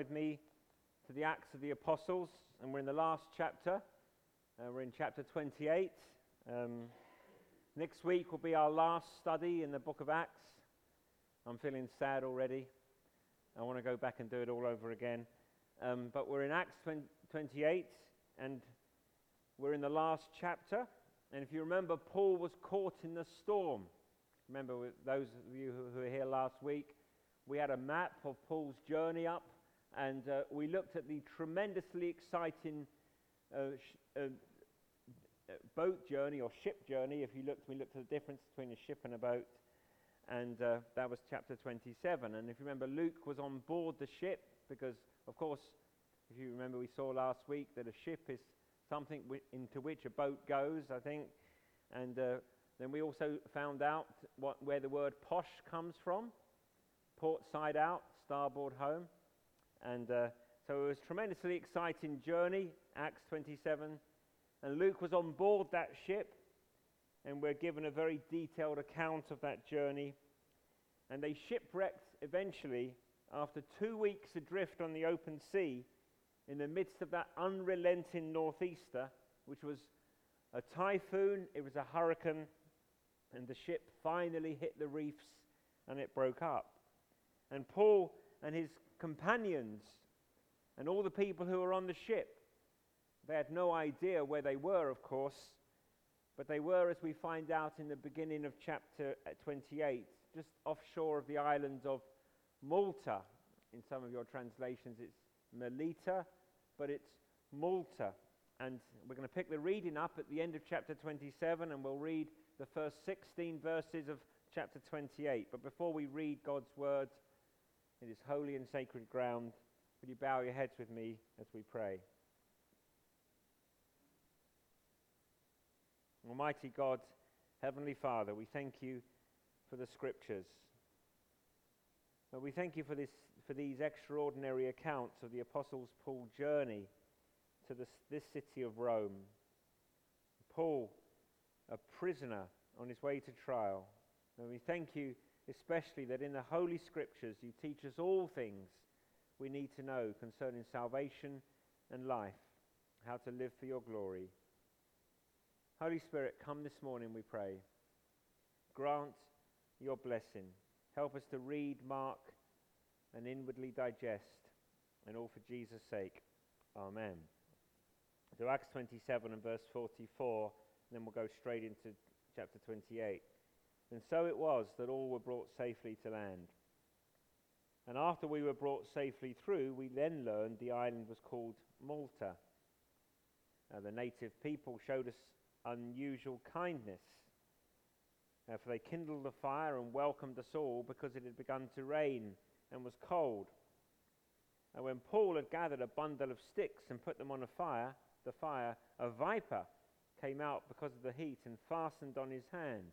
with me to the Acts of the Apostles, and we're in the last chapter. Uh, we're in chapter 28. Um, next week will be our last study in the book of Acts. I'm feeling sad already. I want to go back and do it all over again. Um, but we're in Acts 20, 28, and we're in the last chapter. And if you remember, Paul was caught in the storm. Remember, those of you who were here last week, we had a map of Paul's journey up, and uh, we looked at the tremendously exciting uh, sh- uh, uh, boat journey or ship journey. If you looked, we looked at the difference between a ship and a boat, and uh, that was chapter 27. And if you remember, Luke was on board the ship because, of course, if you remember, we saw last week that a ship is something into which a boat goes, I think, and uh, then we also found out what, where the word posh comes from port side out, starboard home. And uh, so it was a tremendously exciting journey, Acts 27. And Luke was on board that ship, and we're given a very detailed account of that journey. And they shipwrecked eventually after two weeks adrift on the open sea in the midst of that unrelenting northeaster, which was a typhoon, it was a hurricane, and the ship finally hit the reefs and it broke up. And Paul and his companions and all the people who were on the ship, they had no idea where they were, of course, but they were, as we find out in the beginning of chapter uh, 28, just offshore of the island of Malta. In some of your translations, it's Melita, but it's Malta. And we're going to pick the reading up at the end of chapter 27, and we'll read the first 16 verses of chapter 28. But before we read God's word, it is holy and sacred ground. Would you bow your heads with me as we pray? Almighty God, Heavenly Father, we thank you for the scriptures. We thank you for, this, for these extraordinary accounts of the Apostles' Paul journey to this, this city of Rome. Paul, a prisoner on his way to trial. And we thank you especially that in the Holy Scriptures you teach us all things we need to know concerning salvation and life, how to live for your glory. Holy Spirit, come this morning, we pray. Grant your blessing. Help us to read, mark, and inwardly digest, and all for Jesus' sake. Amen. So, Acts 27 and verse 44, and then we'll go straight into chapter 28. And so it was that all were brought safely to land. And after we were brought safely through, we then learned the island was called Malta. The native people showed us unusual kindness. For they kindled a fire and welcomed us all because it had begun to rain and was cold. And when Paul had gathered a bundle of sticks and put them on a fire, the fire, a viper came out because of the heat and fastened on his hand.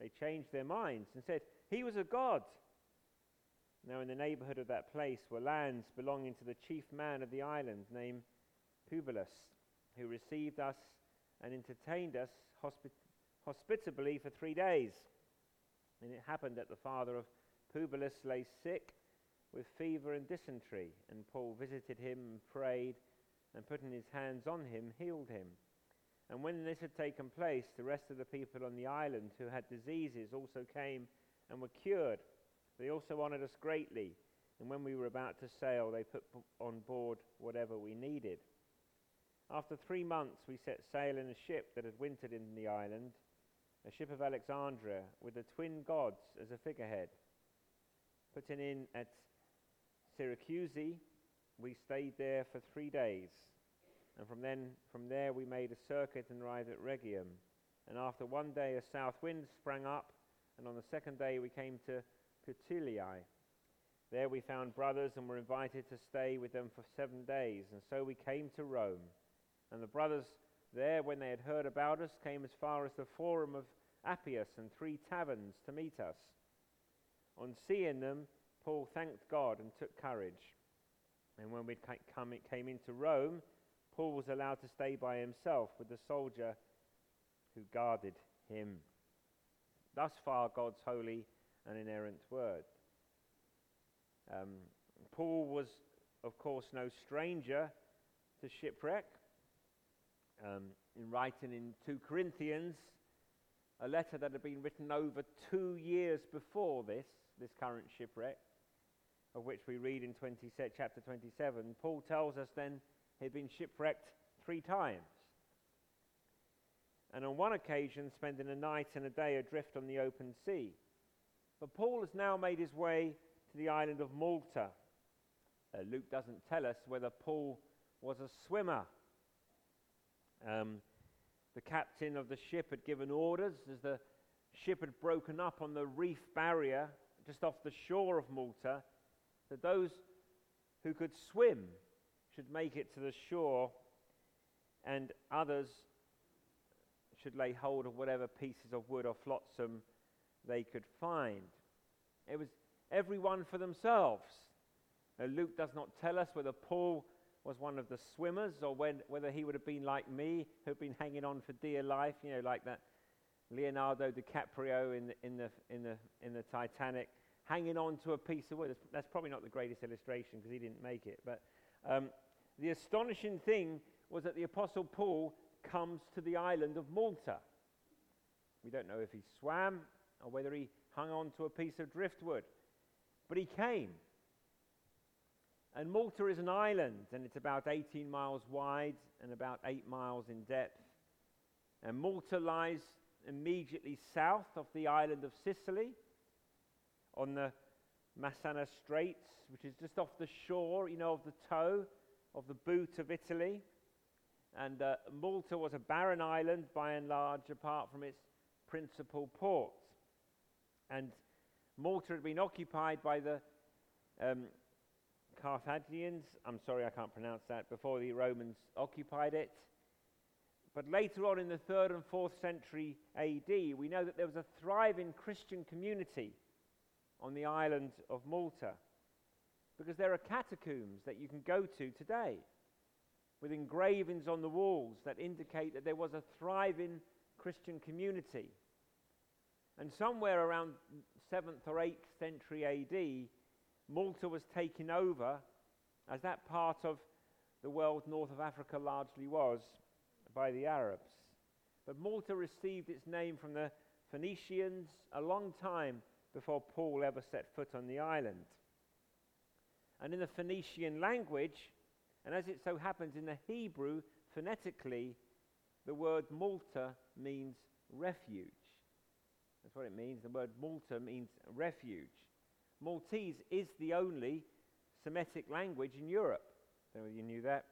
they changed their minds and said, He was a god. Now, in the neighborhood of that place were lands belonging to the chief man of the island, named Publius, who received us and entertained us hospi- hospitably for three days. And it happened that the father of Publius lay sick with fever and dysentery, and Paul visited him and prayed, and putting his hands on him, healed him. And when this had taken place, the rest of the people on the island who had diseases also came and were cured. They also honored us greatly. And when we were about to sail, they put on board whatever we needed. After three months, we set sail in a ship that had wintered in the island, a ship of Alexandria, with the twin gods as a figurehead. Putting in at Syracuse, we stayed there for three days. And from, then, from there we made a circuit and arrived at Rhegium. And after one day a south wind sprang up, and on the second day we came to Puteoli. There we found brothers and were invited to stay with them for seven days. And so we came to Rome. And the brothers there, when they had heard about us, came as far as the Forum of Appius and three taverns to meet us. On seeing them, Paul thanked God and took courage. And when we came into Rome, Paul was allowed to stay by himself with the soldier who guarded him. Thus far, God's holy and inerrant word. Um, Paul was, of course, no stranger to shipwreck. Um, in writing in 2 Corinthians, a letter that had been written over two years before this, this current shipwreck, of which we read in 20, chapter 27, Paul tells us then he'd been shipwrecked three times. And on one occasion, spending a night and a day adrift on the open sea. But Paul has now made his way to the island of Malta. Uh, Luke doesn't tell us whether Paul was a swimmer. Um, the captain of the ship had given orders as the ship had broken up on the reef barrier just off the shore of Malta that those who could swim should make it to the shore and others should lay hold of whatever pieces of wood or flotsam they could find. It was everyone for themselves. Now, Luke does not tell us whether Paul was one of the swimmers or when, whether he would have been like me, who'd been hanging on for dear life, you know, like that Leonardo DiCaprio in the, in the, in the, in the Titanic, hanging on to a piece of wood. That's probably not the greatest illustration because he didn't make it. But um, the astonishing thing was that the Apostle Paul comes to the island of Malta. We don't know if he swam or whether he hung on to a piece of driftwood, but he came. And Malta is an island, and it's about 18 miles wide and about 8 miles in depth. And Malta lies immediately south of the island of Sicily on the Messina Straits, which is just off the shore, you know, of the toe of the boot of Italy. And uh, Malta was a barren island by and large, apart from its principal port. And Malta had been occupied by the um, Carthaginians. I'm sorry, I can't pronounce that, before the Romans occupied it. But later on in the 3rd and 4th century AD, we know that there was a thriving Christian community on the island of Malta. Because there are catacombs that you can go to today with engravings on the walls that indicate that there was a thriving Christian community. And somewhere around 7th or 8th century AD, Malta was taken over, as that part of the world north of Africa largely was, by the Arabs. But Malta received its name from the Phoenicians a long time before Paul ever set foot on the island. And in the Phoenician language, and as it so happens in the Hebrew, phonetically, the word Malta means refuge. That's what it means. The word Malta means refuge. Maltese is the only Semitic language in Europe. I don't know whether you knew that.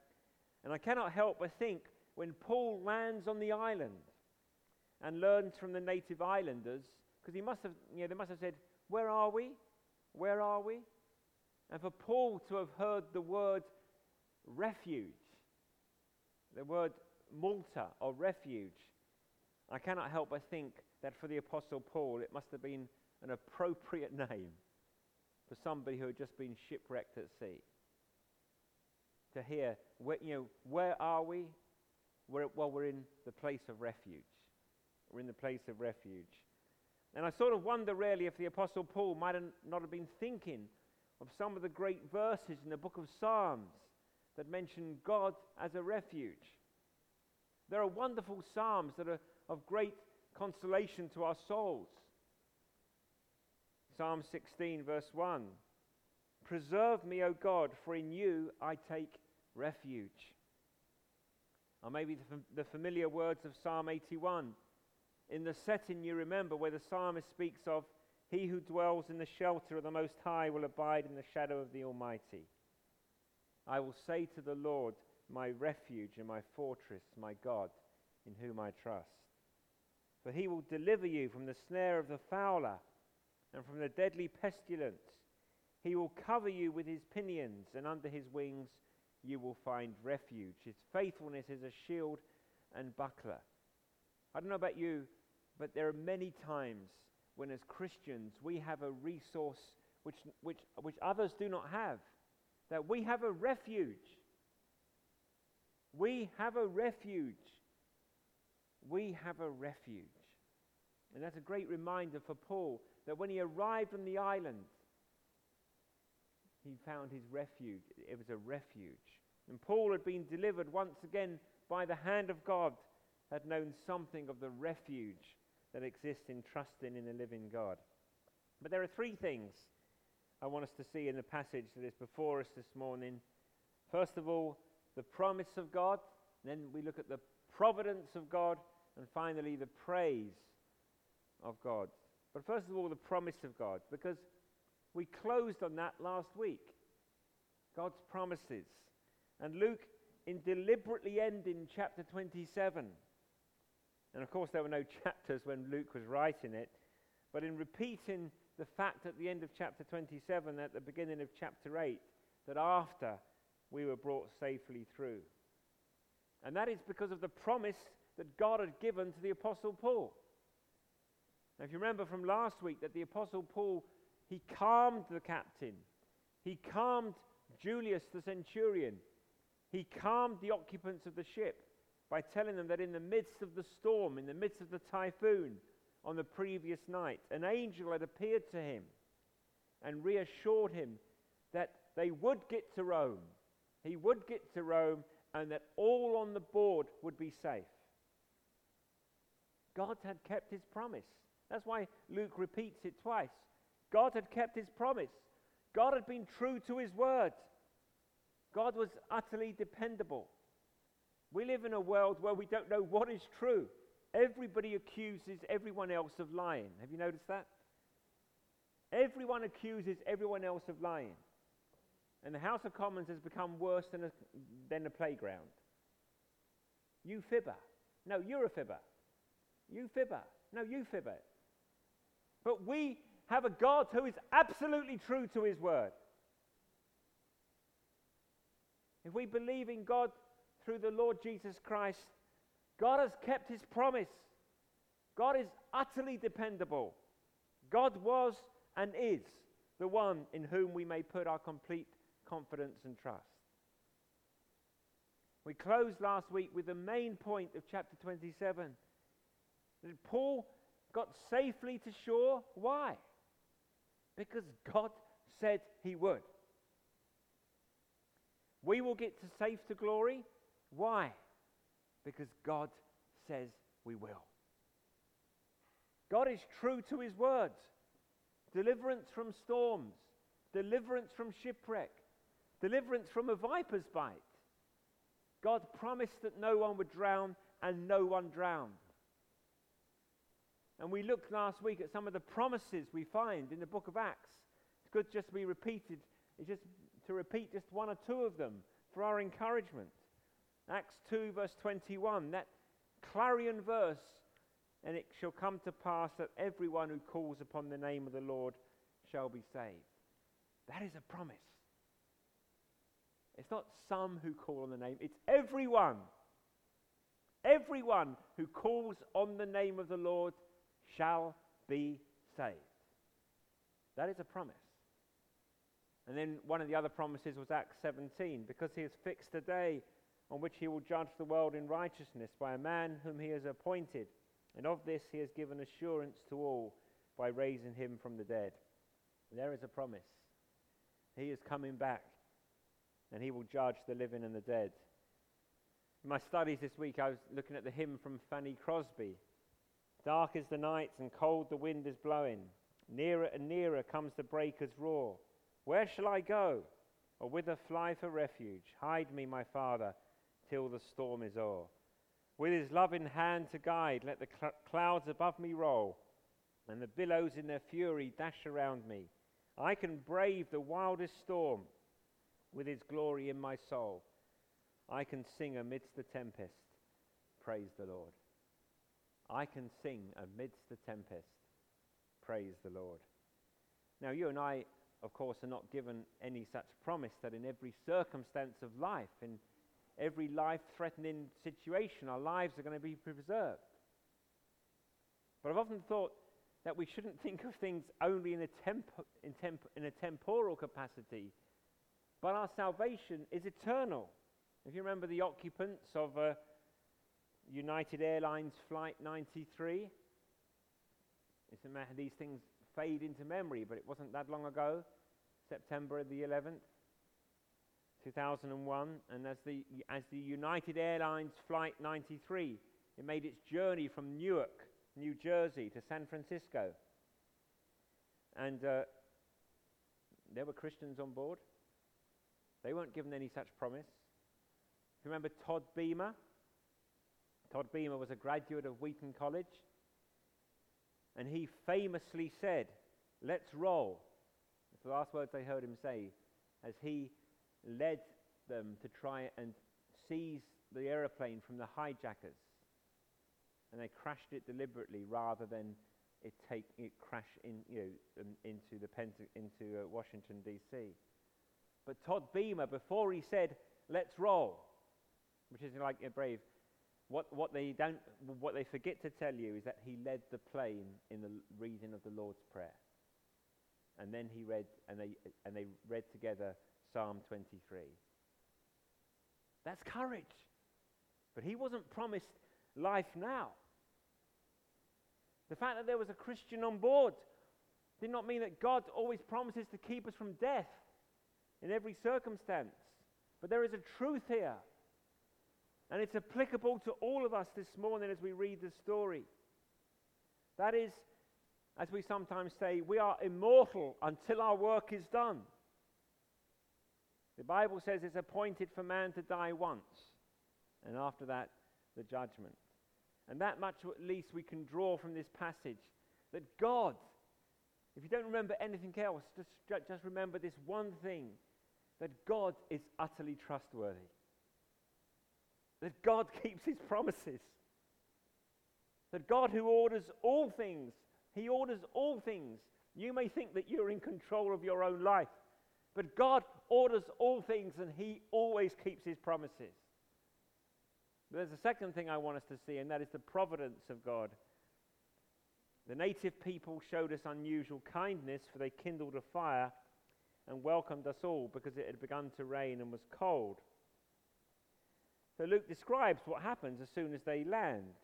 And I cannot help but think when Paul lands on the island and learns from the native islanders because he must have, you know, they must have said, Where are we? Where are we? And for Paul to have heard the word refuge, the word Malta or refuge, I cannot help but think that for the Apostle Paul it must have been an appropriate name for somebody who had just been shipwrecked at sea. To hear, where, you know, where are we? We're, well, we're in the place of refuge. We're in the place of refuge. And I sort of wonder really if the Apostle Paul might not have been thinking of some of the great verses in the book of Psalms that mention God as a refuge. There are wonderful Psalms that are of great consolation to our souls. Psalm 16, verse 1 Preserve me, O God, for in you I take refuge. Or maybe the, the familiar words of Psalm 81 in the setting you remember where the psalmist speaks of, He who dwells in the shelter of the Most High will abide in the shadow of the Almighty. I will say to the Lord, My refuge and my fortress, my God, in whom I trust. For he will deliver you from the snare of the fowler and from the deadly pestilence. He will cover you with his pinions, and under his wings you will find refuge. His faithfulness is a shield and buckler. I don't know about you, but there are many times when, as Christians, we have a resource which, which, which others do not have. That we have a refuge. We have a refuge. We have a refuge. And that's a great reminder for Paul that when he arrived on the island, he found his refuge. It was a refuge. And Paul had been delivered once again by the hand of God, had known something of the refuge that exists in trusting in the living God. But there are three things I want us to see in the passage that is before us this morning. First of all, the promise of God. Then we look at the providence of God. And finally, the praise of God. But first of all, the promise of God, because we closed on that last week. God's promises. And Luke, in deliberately ending chapter 27, and of course there were no chapters when Luke was writing it, but in repeating the fact at the end of chapter 27, at the beginning of chapter 8, that after we were brought safely through. And that is because of the promise that God had given to the Apostle Paul. Now, if you remember from last week, that the Apostle Paul, he calmed the captain, he calmed Julius the centurion, he calmed the occupants of the ship by telling them that in the midst of the storm, in the midst of the typhoon on the previous night, an angel had appeared to him and reassured him that they would get to Rome. He would get to Rome and that all on the board would be safe. God had kept his promise. That's why Luke repeats it twice. God had kept his promise. God had been true to his word. God was utterly dependable. We live in a world where we don't know what is true. Everybody accuses everyone else of lying. Have you noticed that? Everyone accuses everyone else of lying. And the House of Commons has become worse than a, than a playground. You fibber. No, you're a fibber. You fibber. No, you fibber. But we have a God who is absolutely true to his word. If we believe in God through the Lord Jesus Christ, God has kept his promise. God is utterly dependable. God was and is the one in whom we may put our complete confidence and trust. We closed last week with the main point of chapter 27 that Paul got safely to shore. Why? Because God said he would. We will get to safe to glory. Why? Because God says we will. God is true to his words. Deliverance from storms, deliverance from shipwreck, deliverance from a viper's bite. God promised that no one would drown, and no one drowned. And we looked last week at some of the promises we find in the book of Acts. It's good just to be repeated, it's just to repeat just one or two of them for our encouragement. Acts 2, verse 21, that clarion verse, and it shall come to pass that everyone who calls upon the name of the Lord shall be saved. That is a promise. It's not some who call on the name, it's everyone. Everyone who calls on the name of the Lord shall be saved. That is a promise. And then one of the other promises was Acts 17, because he has fixed a day on which he will judge the world in righteousness by a man whom he has appointed. And of this he has given assurance to all by raising him from the dead. There is a promise. He is coming back, and he will judge the living and the dead. In my studies this week, I was looking at the hymn from Fanny Crosby. Dark is the night, and cold the wind is blowing. Nearer and nearer comes the breaker's roar. Where shall I go? Or whither fly for refuge? Hide me, my Father, till the storm is o'er. With his loving hand to guide, let the cl- clouds above me roll, and the billows in their fury dash around me. I can brave the wildest storm with his glory in my soul. I can sing amidst the tempest. Praise the Lord. I can sing amidst the tempest. Praise the Lord. Now, you and I of course, are not given any such promise that in every circumstance of life, in every life threatening situation, our lives are going to be preserved. But I've often thought that we shouldn't think of things only in a, temp- in, temp- in a temporal capacity, but our salvation is eternal. If you remember the occupants of uh, United Airlines Flight 93, it's a matter, these things fade into memory, but it wasn't that long ago, September the 11th, 2001, and as the, as the United Airlines Flight 93, it made its journey from Newark, New Jersey, to San Francisco. And uh, there were Christians on board. They weren't given any such promise. You remember Todd Beamer, Todd Beamer was a graduate of Wheaton College. And he famously said, Let's roll. That's the last words I heard him say as he led them to try and seize the aeroplane from the hijackers. And they crashed it deliberately rather than it take it crash in, you know, um, into, the Penta- into uh, Washington, D.C. But Todd Beamer, before he said, let's roll, which is like a brave, what, what, they don't, what they forget to tell you is that he led the plane in the reading of the Lord's Prayer. And then he read, and they, and they read together Psalm 23. That's courage. But he wasn't promised life now. The fact that there was a Christian on board did not mean that God always promises to keep us from death in every circumstance. But there is a truth here. And it's applicable to all of us this morning as we read the story. That is, as we sometimes say, we are immortal until our work is done. The Bible says it's appointed for man to die once, and after that, the judgment. And that much at least we can draw from this passage that God, if you don't remember anything else, just, just remember this one thing that God is utterly trustworthy that God keeps his promises. That God, who orders all things, he orders all things. You may think that you're in control of your own life, but God orders all things and he always keeps his promises. There's a second thing I want us to see, and that is the providence of God. The native people showed us unusual kindness, for they kindled a fire and welcomed us all because it had begun to rain and was cold. So Luke describes what happens as soon as they land.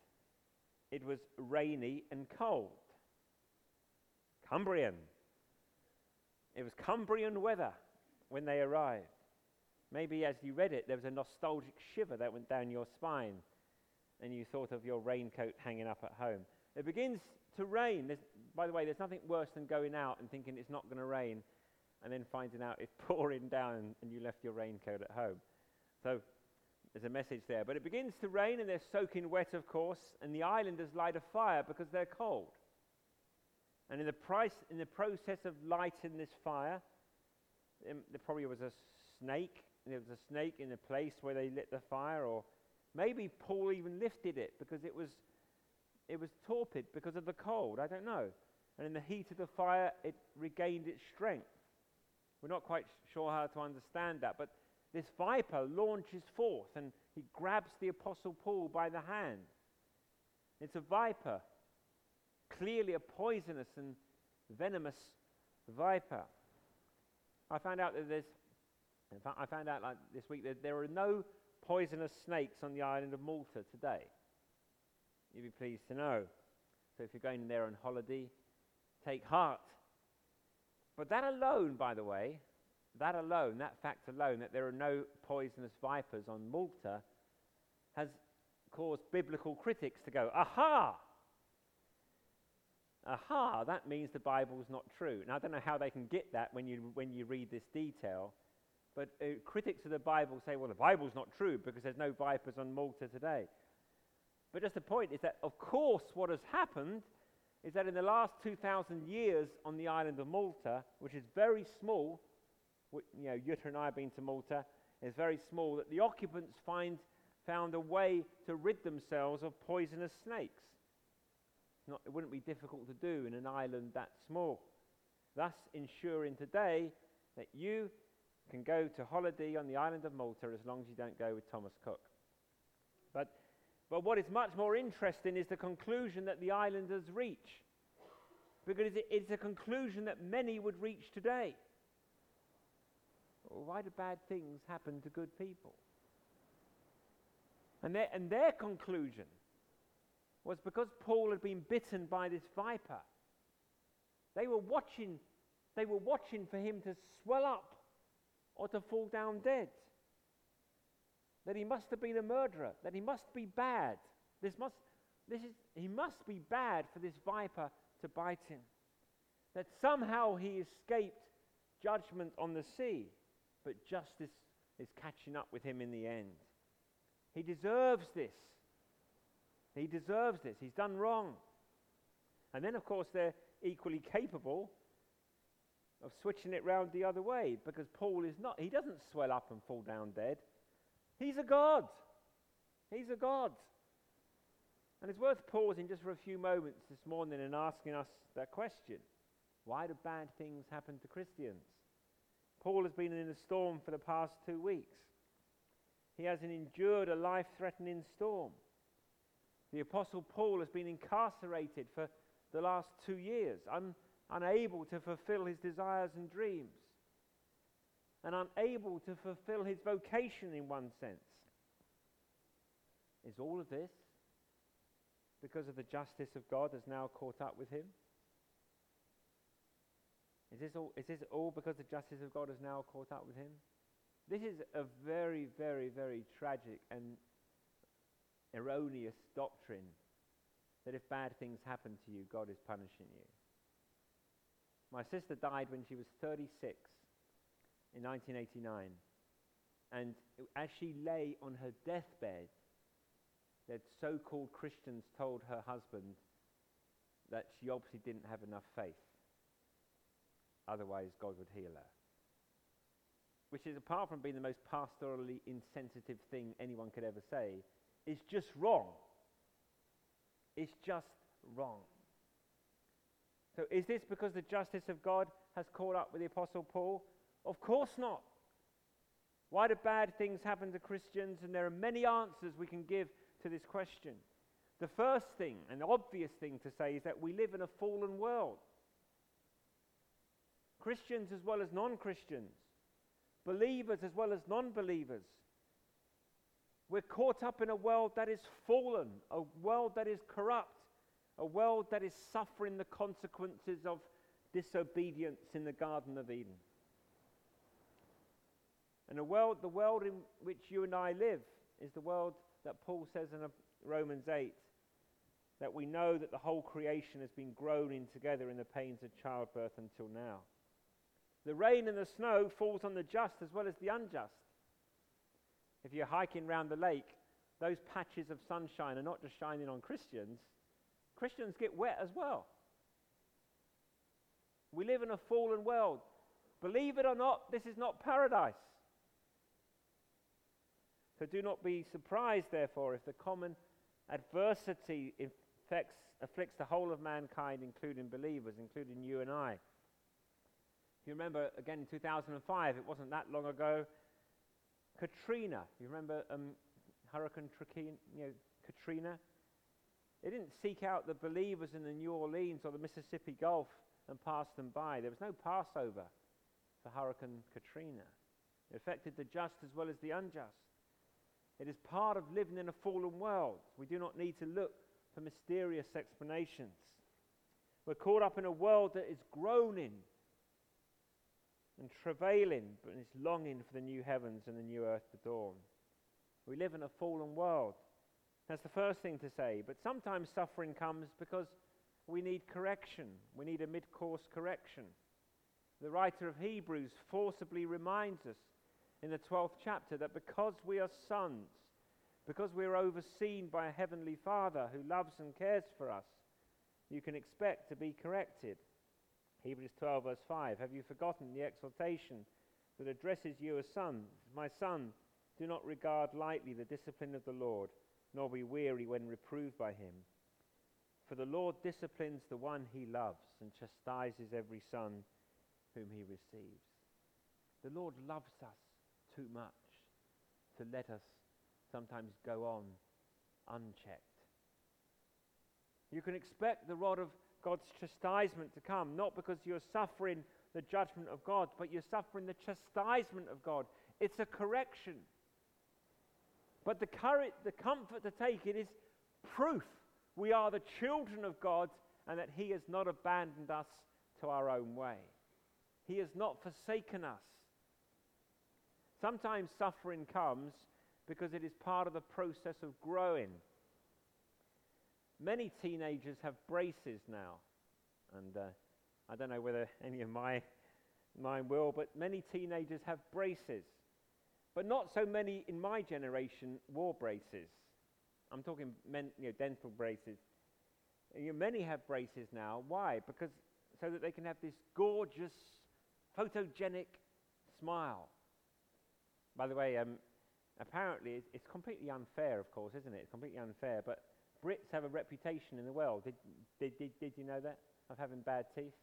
It was rainy and cold. Cumbrian. It was Cumbrian weather when they arrived. Maybe as you read it, there was a nostalgic shiver that went down your spine, and you thought of your raincoat hanging up at home. It begins to rain. There's, by the way, there's nothing worse than going out and thinking it's not going to rain, and then finding out it's pouring down and you left your raincoat at home. So there's a message there. But it begins to rain and they're soaking wet, of course, and the islanders light a fire because they're cold. And in the, price, in the process of lighting this fire, there probably was a snake. There was a snake in the place where they lit the fire, or maybe Paul even lifted it because it was, it was torpid because of the cold. I don't know. And in the heat of the fire, it regained its strength. We're not quite sure how to understand that, but this viper launches forth and he grabs the Apostle Paul by the hand. It's a viper, clearly a poisonous and venomous viper. I found out that there's, I found out like this week that there are no poisonous snakes on the island of Malta today. You'd be pleased to know. So if you're going there on holiday, take heart. But that alone, by the way, that alone, that fact alone, that there are no poisonous vipers on Malta, has caused biblical critics to go, aha! Aha, that means the Bible's not true. Now, I don't know how they can get that when you, when you read this detail, but uh, critics of the Bible say, well, the Bible's not true because there's no vipers on Malta today. But just the point is that, of course, what has happened is that in the last 2,000 years on the island of Malta, which is very small, you know, Jutta and I have been to Malta, is very small, that the occupants find, found a way to rid themselves of poisonous snakes. Not, it wouldn't be difficult to do in an island that small. thus ensuring today that you can go to holiday on the island of Malta as long as you don't go with Thomas Cook. But, but what is much more interesting is the conclusion that the islanders reach. Because it's a conclusion that many would reach today. Why do bad things happen to good people? And their, and their conclusion was because Paul had been bitten by this viper. They were watching, they were watching for him to swell up or to fall down dead. That he must have been a murderer, that he must be bad. This must, this is, he must be bad for this viper to bite him. That somehow he escaped judgment on the sea, but justice is catching up with him in the end. He deserves this. He deserves this. He's done wrong. And then, of course, they're equally capable of switching it round the other way because Paul is not, he doesn't swell up and fall down dead. He's a God. He's a God. And it's worth pausing just for a few moments this morning and asking us that question Why do bad things happen to Christians? Paul has been in a storm for the past two weeks. He has endured a life threatening storm. The Apostle Paul has been incarcerated for the last two years, un- unable to fulfill his desires and dreams, and unable to fulfill his vocation in one sense. Is all of this because of the justice of God has now caught up with him? Is this all, is this all because the justice of God has now caught up with him? This is a very, very, very tragic and erroneous doctrine that if bad things happen to you, God is punishing you. My sister died when she was 36 in 1989. And as she lay on her deathbed, that so called Christians told her husband that she obviously didn't have enough faith. Otherwise, God would heal her. Which is, apart from being the most pastorally insensitive thing anyone could ever say, is just wrong. It's just wrong. So, is this because the justice of God has caught up with the Apostle Paul? Of course not. Why do bad things happen to Christians? And there are many answers we can give to this question. The first thing, an obvious thing to say, is that we live in a fallen world. Christians as well as non Christians, believers as well as non believers, we're caught up in a world that is fallen, a world that is corrupt, a world that is suffering the consequences of disobedience in the Garden of Eden. And a world, the world in which you and I live is the world that Paul says in Romans 8 that we know that the whole creation has been groaning together in the pains of childbirth until now. The rain and the snow falls on the just as well as the unjust. If you're hiking around the lake, those patches of sunshine are not just shining on Christians, Christians get wet as well. We live in a fallen world. Believe it or not, this is not paradise. So do not be surprised, therefore, if the common adversity affects, afflicts the whole of mankind, including believers, including you and I. If you remember, again in 2005, it wasn't that long ago, Katrina, you remember um, Hurricane you know, Katrina? They didn't seek out the believers in the New Orleans or the Mississippi Gulf and pass them by. There was no Passover for Hurricane Katrina. It affected the just as well as the unjust. It is part of living in a fallen world. We do not need to look for mysterious explanations. We're caught up in a world that is groaning and travailing, but is longing for the new heavens and the new earth to dawn. We live in a fallen world. That's the first thing to say. But sometimes suffering comes because we need correction. We need a mid course correction. The writer of Hebrews forcibly reminds us in the 12th chapter that because we are sons, because we are overseen by a heavenly Father who loves and cares for us, you can expect to be corrected. Hebrews 12, verse 5. Have you forgotten the exhortation that addresses you as sons? My son, do not regard lightly the discipline of the Lord, nor be weary when reproved by him. For the Lord disciplines the one he loves and chastises every son whom he receives. The Lord loves us too much to let us sometimes go on unchecked. You can expect the rod of God's chastisement to come, not because you're suffering the judgment of God, but you're suffering the chastisement of God. It's a correction. But the the comfort to take it is proof we are the children of God and that He has not abandoned us to our own way. He has not forsaken us. Sometimes suffering comes because it is part of the process of growing. Many teenagers have braces now, and uh, I don't know whether any of my mine will, but many teenagers have braces. But not so many in my generation wore braces. I'm talking men, you know, dental braces. You know, many have braces now. Why? Because so that they can have this gorgeous, photogenic smile. By the way, um, apparently it's, it's, completely unfair, of course, isn't it? It's completely unfair. But Brits have a reputation in the world. Did, did, did, did you know that? Of having bad teeth?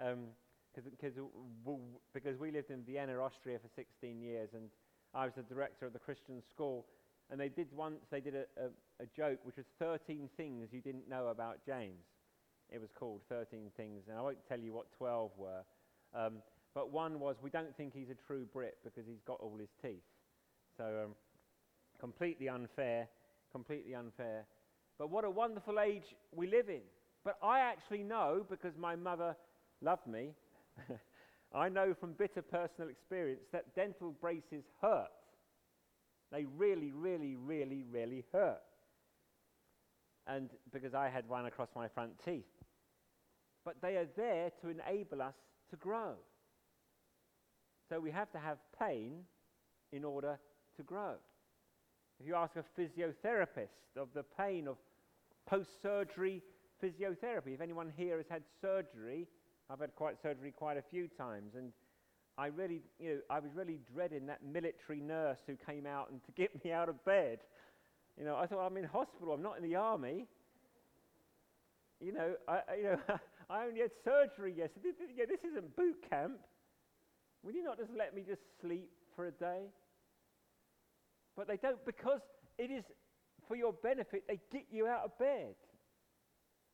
Um, cause, cause, because we lived in Vienna, Austria for 16 years, and I was the director of the Christian school. And they did once, they did a, a, a joke, which was 13 things you didn't know about James. It was called 13 Things, and I won't tell you what 12 were. Um, but one was, we don't think he's a true Brit because he's got all his teeth. So, um, completely unfair, completely unfair. But what a wonderful age we live in. But I actually know, because my mother loved me, I know from bitter personal experience that dental braces hurt. They really, really, really, really hurt. And because I had one across my front teeth. But they are there to enable us to grow. So we have to have pain in order to grow. If you ask a physiotherapist of the pain of post surgery physiotherapy, if anyone here has had surgery, I've had quite surgery quite a few times, and I really, you know, I was really dreading that military nurse who came out and to get me out of bed. You know, I thought I'm in hospital. I'm not in the army. You know, I, you know, I only had surgery yesterday. This isn't boot camp. Will you not just let me just sleep for a day? But they don't because it is for your benefit. They get you out of bed.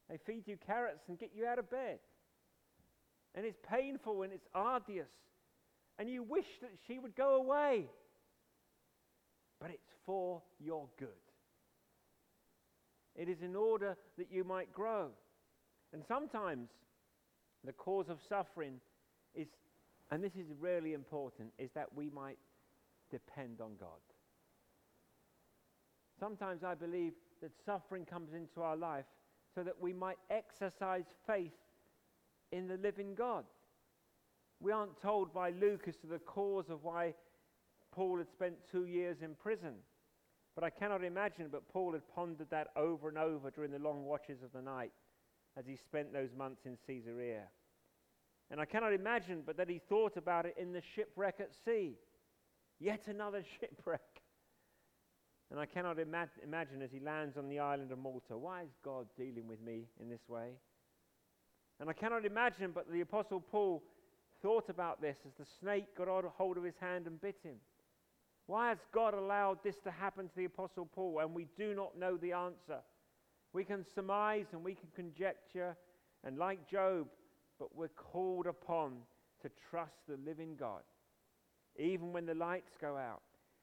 They feed you carrots and get you out of bed. And it's painful and it's arduous. And you wish that she would go away. But it's for your good. It is in order that you might grow. And sometimes the cause of suffering is, and this is really important, is that we might depend on God. Sometimes I believe that suffering comes into our life so that we might exercise faith in the living God. We aren't told by Luke as to the cause of why Paul had spent two years in prison. But I cannot imagine but Paul had pondered that over and over during the long watches of the night as he spent those months in Caesarea. And I cannot imagine but that he thought about it in the shipwreck at sea. Yet another shipwreck. And I cannot ima- imagine as he lands on the island of Malta, why is God dealing with me in this way? And I cannot imagine, but the Apostle Paul thought about this as the snake got hold of his hand and bit him. Why has God allowed this to happen to the Apostle Paul? And we do not know the answer. We can surmise and we can conjecture, and like Job, but we're called upon to trust the living God, even when the lights go out,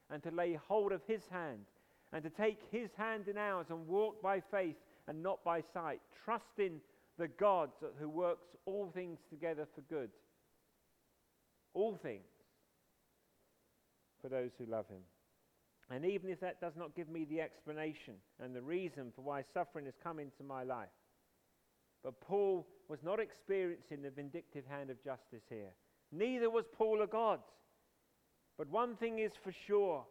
and to lay hold of his hand, and to take his hand in ours and walk by faith and not by sight, trusting the God who works all things together for good. All things for those who love him. And even if that does not give me the explanation and the reason for why suffering has come into my life, but Paul was not experiencing the vindictive hand of justice here. Neither was Paul a God. But one thing is for sure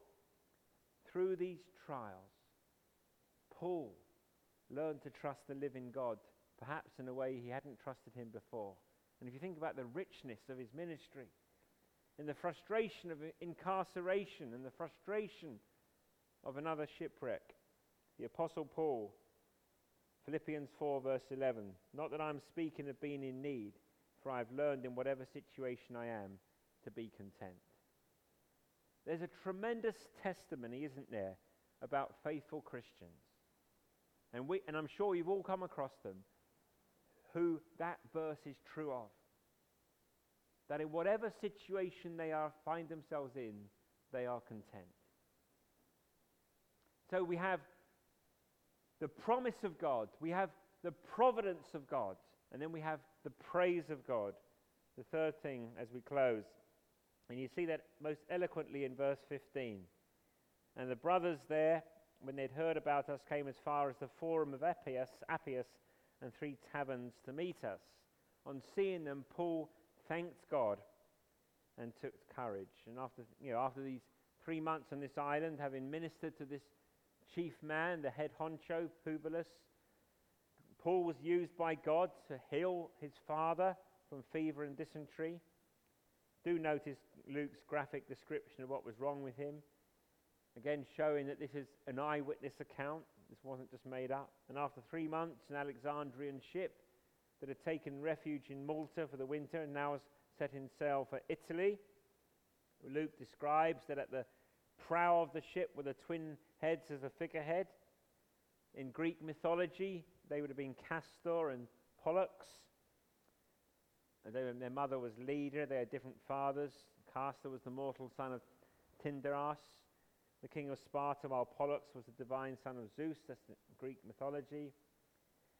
through these trials, Paul learned to trust the living God perhaps in a way he hadn't trusted him before. And if you think about the richness of his ministry, in the frustration of incarceration and the frustration of another shipwreck, the Apostle Paul, Philippians 4, verse 11, not that I'm speaking of being in need, for I've learned in whatever situation I am to be content. There's a tremendous testimony, isn't there, about faithful Christians. And, we, and I'm sure you've all come across them who that verse is true of. That in whatever situation they are, find themselves in, they are content. So we have the promise of God, we have the providence of God, and then we have the praise of God. The third thing as we close. And you see that most eloquently in verse 15. And the brothers there, when they'd heard about us, came as far as the forum of Appius, Appius and three taverns to meet us. On seeing them, Paul thanked God and took courage. And after, you know, after these three months on this island, having ministered to this chief man, the head honcho, Publius, Paul was used by God to heal his father from fever and dysentery. Do notice Luke's graphic description of what was wrong with him. Again, showing that this is an eyewitness account. This wasn't just made up. And after three months, an Alexandrian ship that had taken refuge in Malta for the winter and now has set in sail for Italy. Luke describes that at the prow of the ship were the twin heads as a figurehead. In Greek mythology, they would have been Castor and Pollux. And they, their mother was Leda. They had different fathers. Castor was the mortal son of Tyndareus, the king of Sparta, while Pollux was the divine son of Zeus. That's Greek mythology.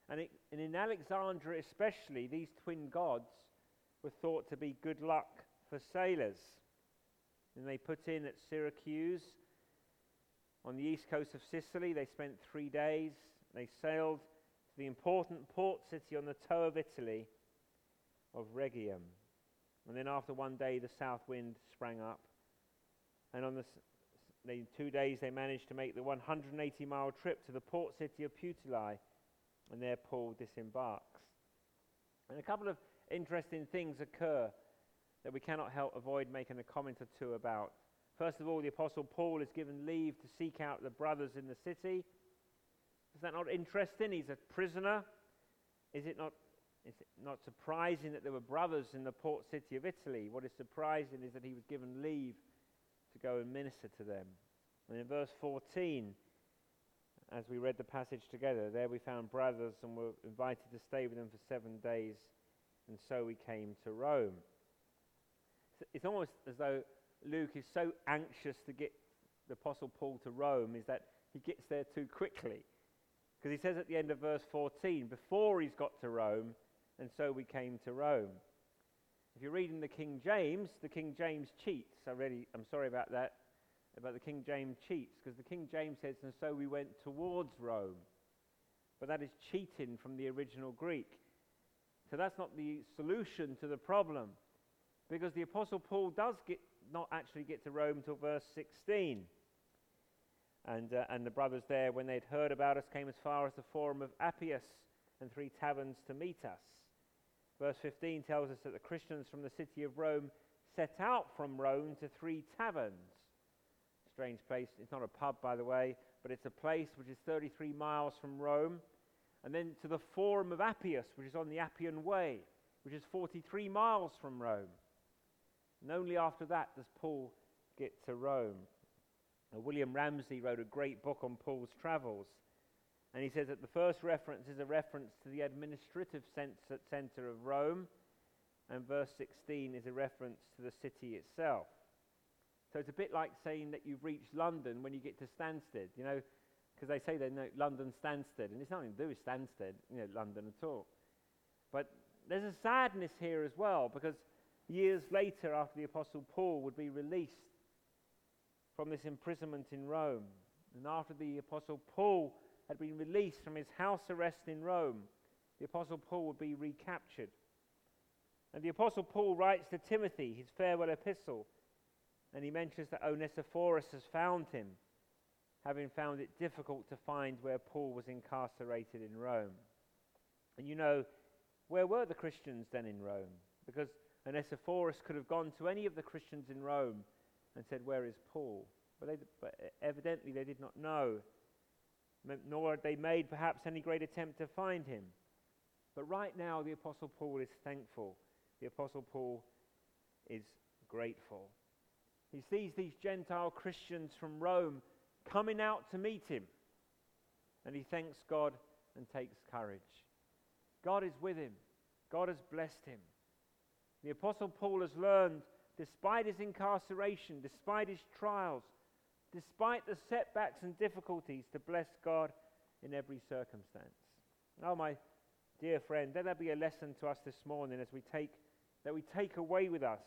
And, it, and in Alexandria, especially, these twin gods were thought to be good luck for sailors. And they put in at Syracuse on the east coast of Sicily. They spent three days. They sailed to the important port city on the toe of Italy of Rhegium. And then after one day, the south wind sprang up. And on the two days, they managed to make the 180 mile trip to the port city of Puteoli. And there Paul disembarks. And a couple of interesting things occur that we cannot help avoid making a comment or two about. First of all, the Apostle Paul is given leave to seek out the brothers in the city. Is that not interesting? He's a prisoner. Is it not, is it not surprising that there were brothers in the port city of Italy? What is surprising is that he was given leave to go and minister to them. And in verse 14, as we read the passage together, there we found brothers and were invited to stay with them for seven days, and so we came to Rome. It's almost as though Luke is so anxious to get the Apostle Paul to Rome, is that he gets there too quickly. Because he says at the end of verse 14, before he's got to Rome, and so we came to Rome. If you're reading the King James, the King James cheats. I really, I'm sorry about that, about the King James cheats, because the King James says, and so we went towards Rome. But that is cheating from the original Greek. So that's not the solution to the problem, because the Apostle Paul does get, not actually get to Rome till verse 16. And, uh, and the brothers there, when they'd heard about us, came as far as the forum of Appius and three taverns to meet us. Verse 15 tells us that the Christians from the city of Rome set out from Rome to three taverns. Strange place. It's not a pub, by the way, but it's a place which is 33 miles from Rome. And then to the Forum of Appius, which is on the Appian Way, which is 43 miles from Rome. And only after that does Paul get to Rome. Now, William Ramsay wrote a great book on Paul's travels. And he says that the first reference is a reference to the administrative center of Rome, and verse 16 is a reference to the city itself. So it's a bit like saying that you've reached London when you get to Stansted, you know, because they say they know London Stansted, and it's nothing to do with Stansted, you know, London at all. But there's a sadness here as well, because years later, after the Apostle Paul would be released from this imprisonment in Rome, and after the Apostle Paul had been released from his house arrest in Rome, the Apostle Paul would be recaptured. And the Apostle Paul writes to Timothy his farewell epistle, and he mentions that Onesiphorus has found him, having found it difficult to find where Paul was incarcerated in Rome. And you know, where were the Christians then in Rome? Because Onesiphorus could have gone to any of the Christians in Rome and said, Where is Paul? But, they, but evidently they did not know nor had they made perhaps any great attempt to find him. But right now, the Apostle Paul is thankful the Apostle Paul is grateful. He sees these Gentile Christians from Rome coming out to meet him, and he thanks God and takes courage. God is with him, God has blessed him. The Apostle Paul has learned, despite his incarceration, despite his trials, despite the setbacks and difficulties, to bless God in every circumstance. Oh, my dear friend, let that be a lesson to us this morning as we take that we take away with us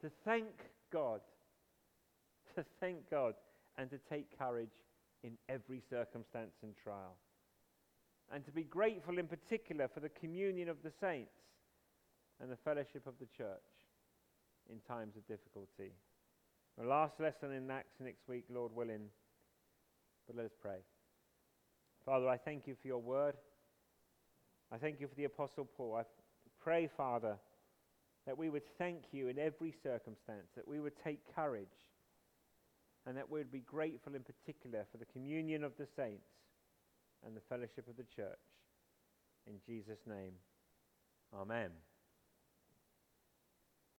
to thank God, to thank God, and to take courage in every circumstance and trial. And to be grateful in particular for the communion of the saints and the fellowship of the church in times of difficulty. Our last lesson in Acts next week, Lord willing. But let us pray. Father, I thank you for your word. I thank you for the Apostle Paul. I pray, Father, that we would thank you in every circumstance, that we would take courage, and that we would be grateful in particular for the communion of the saints and the fellowship of the church. In Jesus' name, amen.